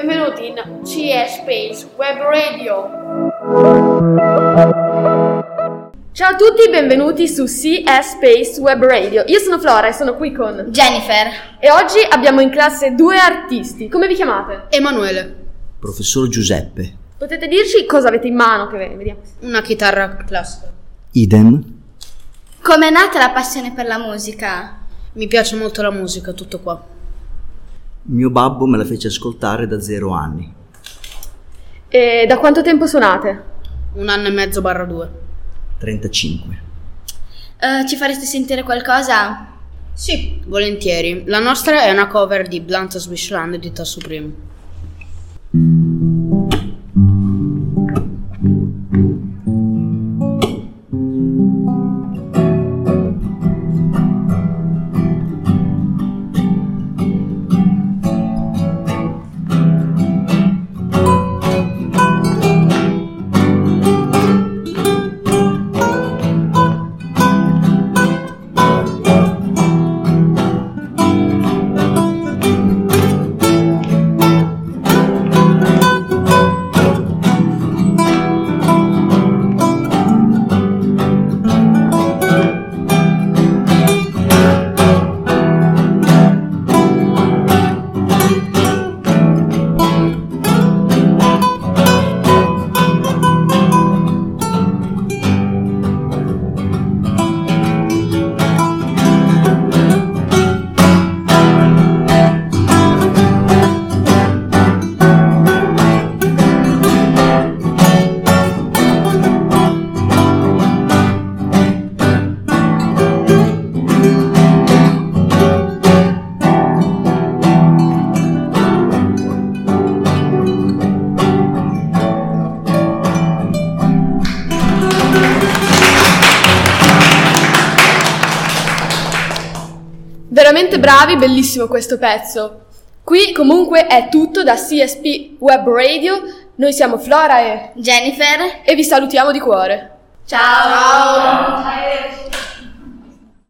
benvenuti in CS Space Web Radio. Ciao a tutti, benvenuti su CS Space Web Radio. Io sono Flora e sono qui con Jennifer e oggi abbiamo in classe due artisti. Come vi chiamate? Emanuele. Professor Giuseppe. Potete dirci cosa avete in mano? Che vediamo. Una chitarra classica. Idem. Com'è nata la passione per la musica? Mi piace molto la musica, tutto qua. Mio babbo me la fece ascoltare da zero anni. E da quanto tempo suonate? Un anno e mezzo barra due. 35. Eh, ci fareste sentire qualcosa? Sì, volentieri. La nostra è una cover di Blunt Swishland di Ta Supreme. Veramente bravi, bellissimo questo pezzo. Qui comunque è tutto da CSP Web Radio. Noi siamo Flora e, Jennifer? e vi salutiamo di cuore. Ciao!